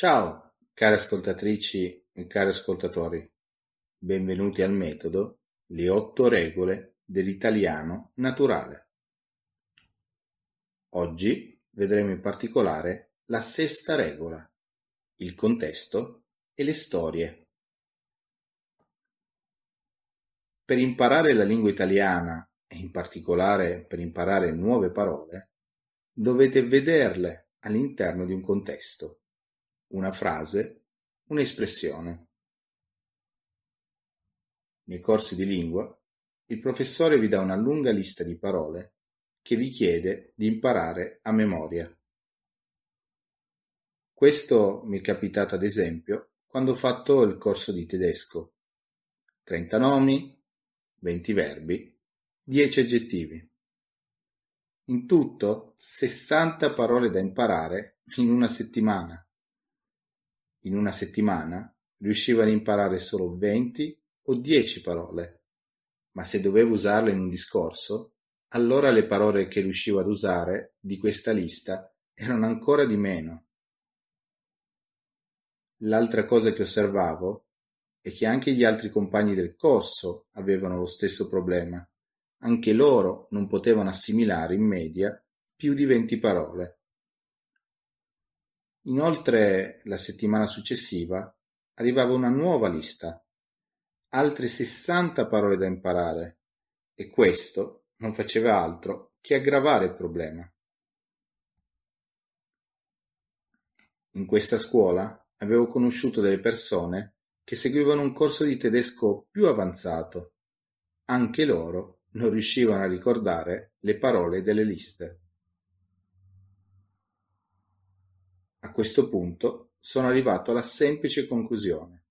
Ciao, care ascoltatrici e cari ascoltatori, benvenuti al metodo Le otto regole dell'italiano naturale. Oggi vedremo in particolare la sesta regola, il contesto e le storie. Per imparare la lingua italiana e in particolare per imparare nuove parole, dovete vederle all'interno di un contesto, una frase, un'espressione. Nei corsi di lingua, il professore vi dà una lunga lista di parole che vi chiede di imparare a memoria. Questo mi è capitato ad esempio quando ho fatto il corso di tedesco. 30 nomi, 20 verbi, 10 aggettivi. In tutto sessanta parole da imparare in una settimana. In una settimana riuscivo ad imparare solo venti o dieci parole, ma se dovevo usarle in un discorso, allora le parole che riuscivo ad usare di questa lista erano ancora di meno. L'altra cosa che osservavo è che anche gli altri compagni del corso avevano lo stesso problema anche loro non potevano assimilare in media più di venti parole. Inoltre la settimana successiva arrivava una nuova lista, altre sessanta parole da imparare, e questo non faceva altro che aggravare il problema. In questa scuola avevo conosciuto delle persone che seguivano un corso di tedesco più avanzato. Anche loro non riuscivano a ricordare le parole delle liste. A questo punto sono arrivato alla semplice conclusione.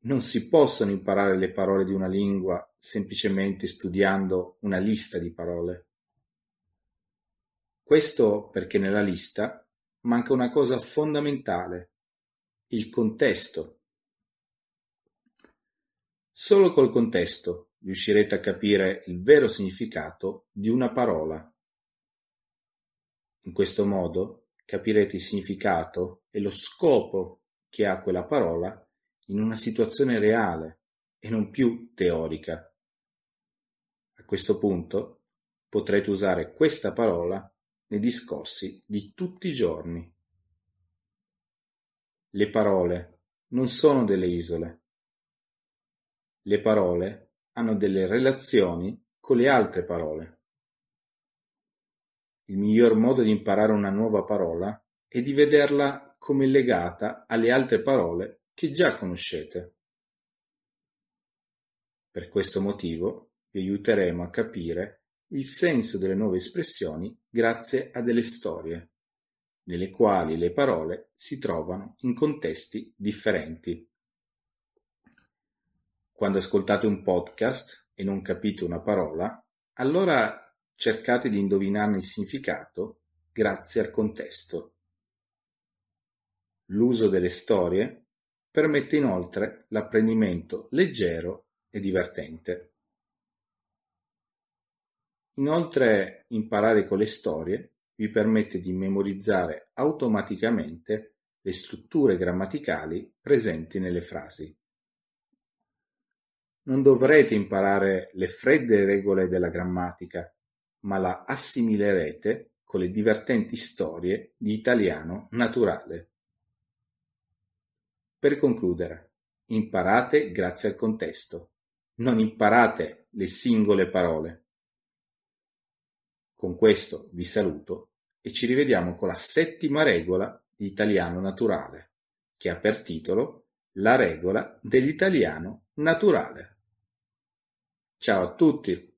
Non si possono imparare le parole di una lingua semplicemente studiando una lista di parole. Questo perché nella lista manca una cosa fondamentale, il contesto. Solo col contesto riuscirete a capire il vero significato di una parola. In questo modo capirete il significato e lo scopo che ha quella parola in una situazione reale e non più teorica. A questo punto potrete usare questa parola nei discorsi di tutti i giorni. Le parole non sono delle isole. Le parole hanno delle relazioni con le altre parole. Il miglior modo di imparare una nuova parola è di vederla come legata alle altre parole che già conoscete. Per questo motivo vi aiuteremo a capire il senso delle nuove espressioni grazie a delle storie, nelle quali le parole si trovano in contesti differenti. Quando ascoltate un podcast e non capite una parola, allora cercate di indovinarne il significato grazie al contesto. L'uso delle storie permette inoltre l'apprendimento leggero e divertente. Inoltre imparare con le storie vi permette di memorizzare automaticamente le strutture grammaticali presenti nelle frasi. Non dovrete imparare le fredde regole della grammatica, ma la assimilerete con le divertenti storie di italiano naturale. Per concludere, imparate grazie al contesto, non imparate le singole parole. Con questo vi saluto e ci rivediamo con la settima regola di italiano naturale, che ha per titolo La regola dell'italiano naturale. Ciao a tutti!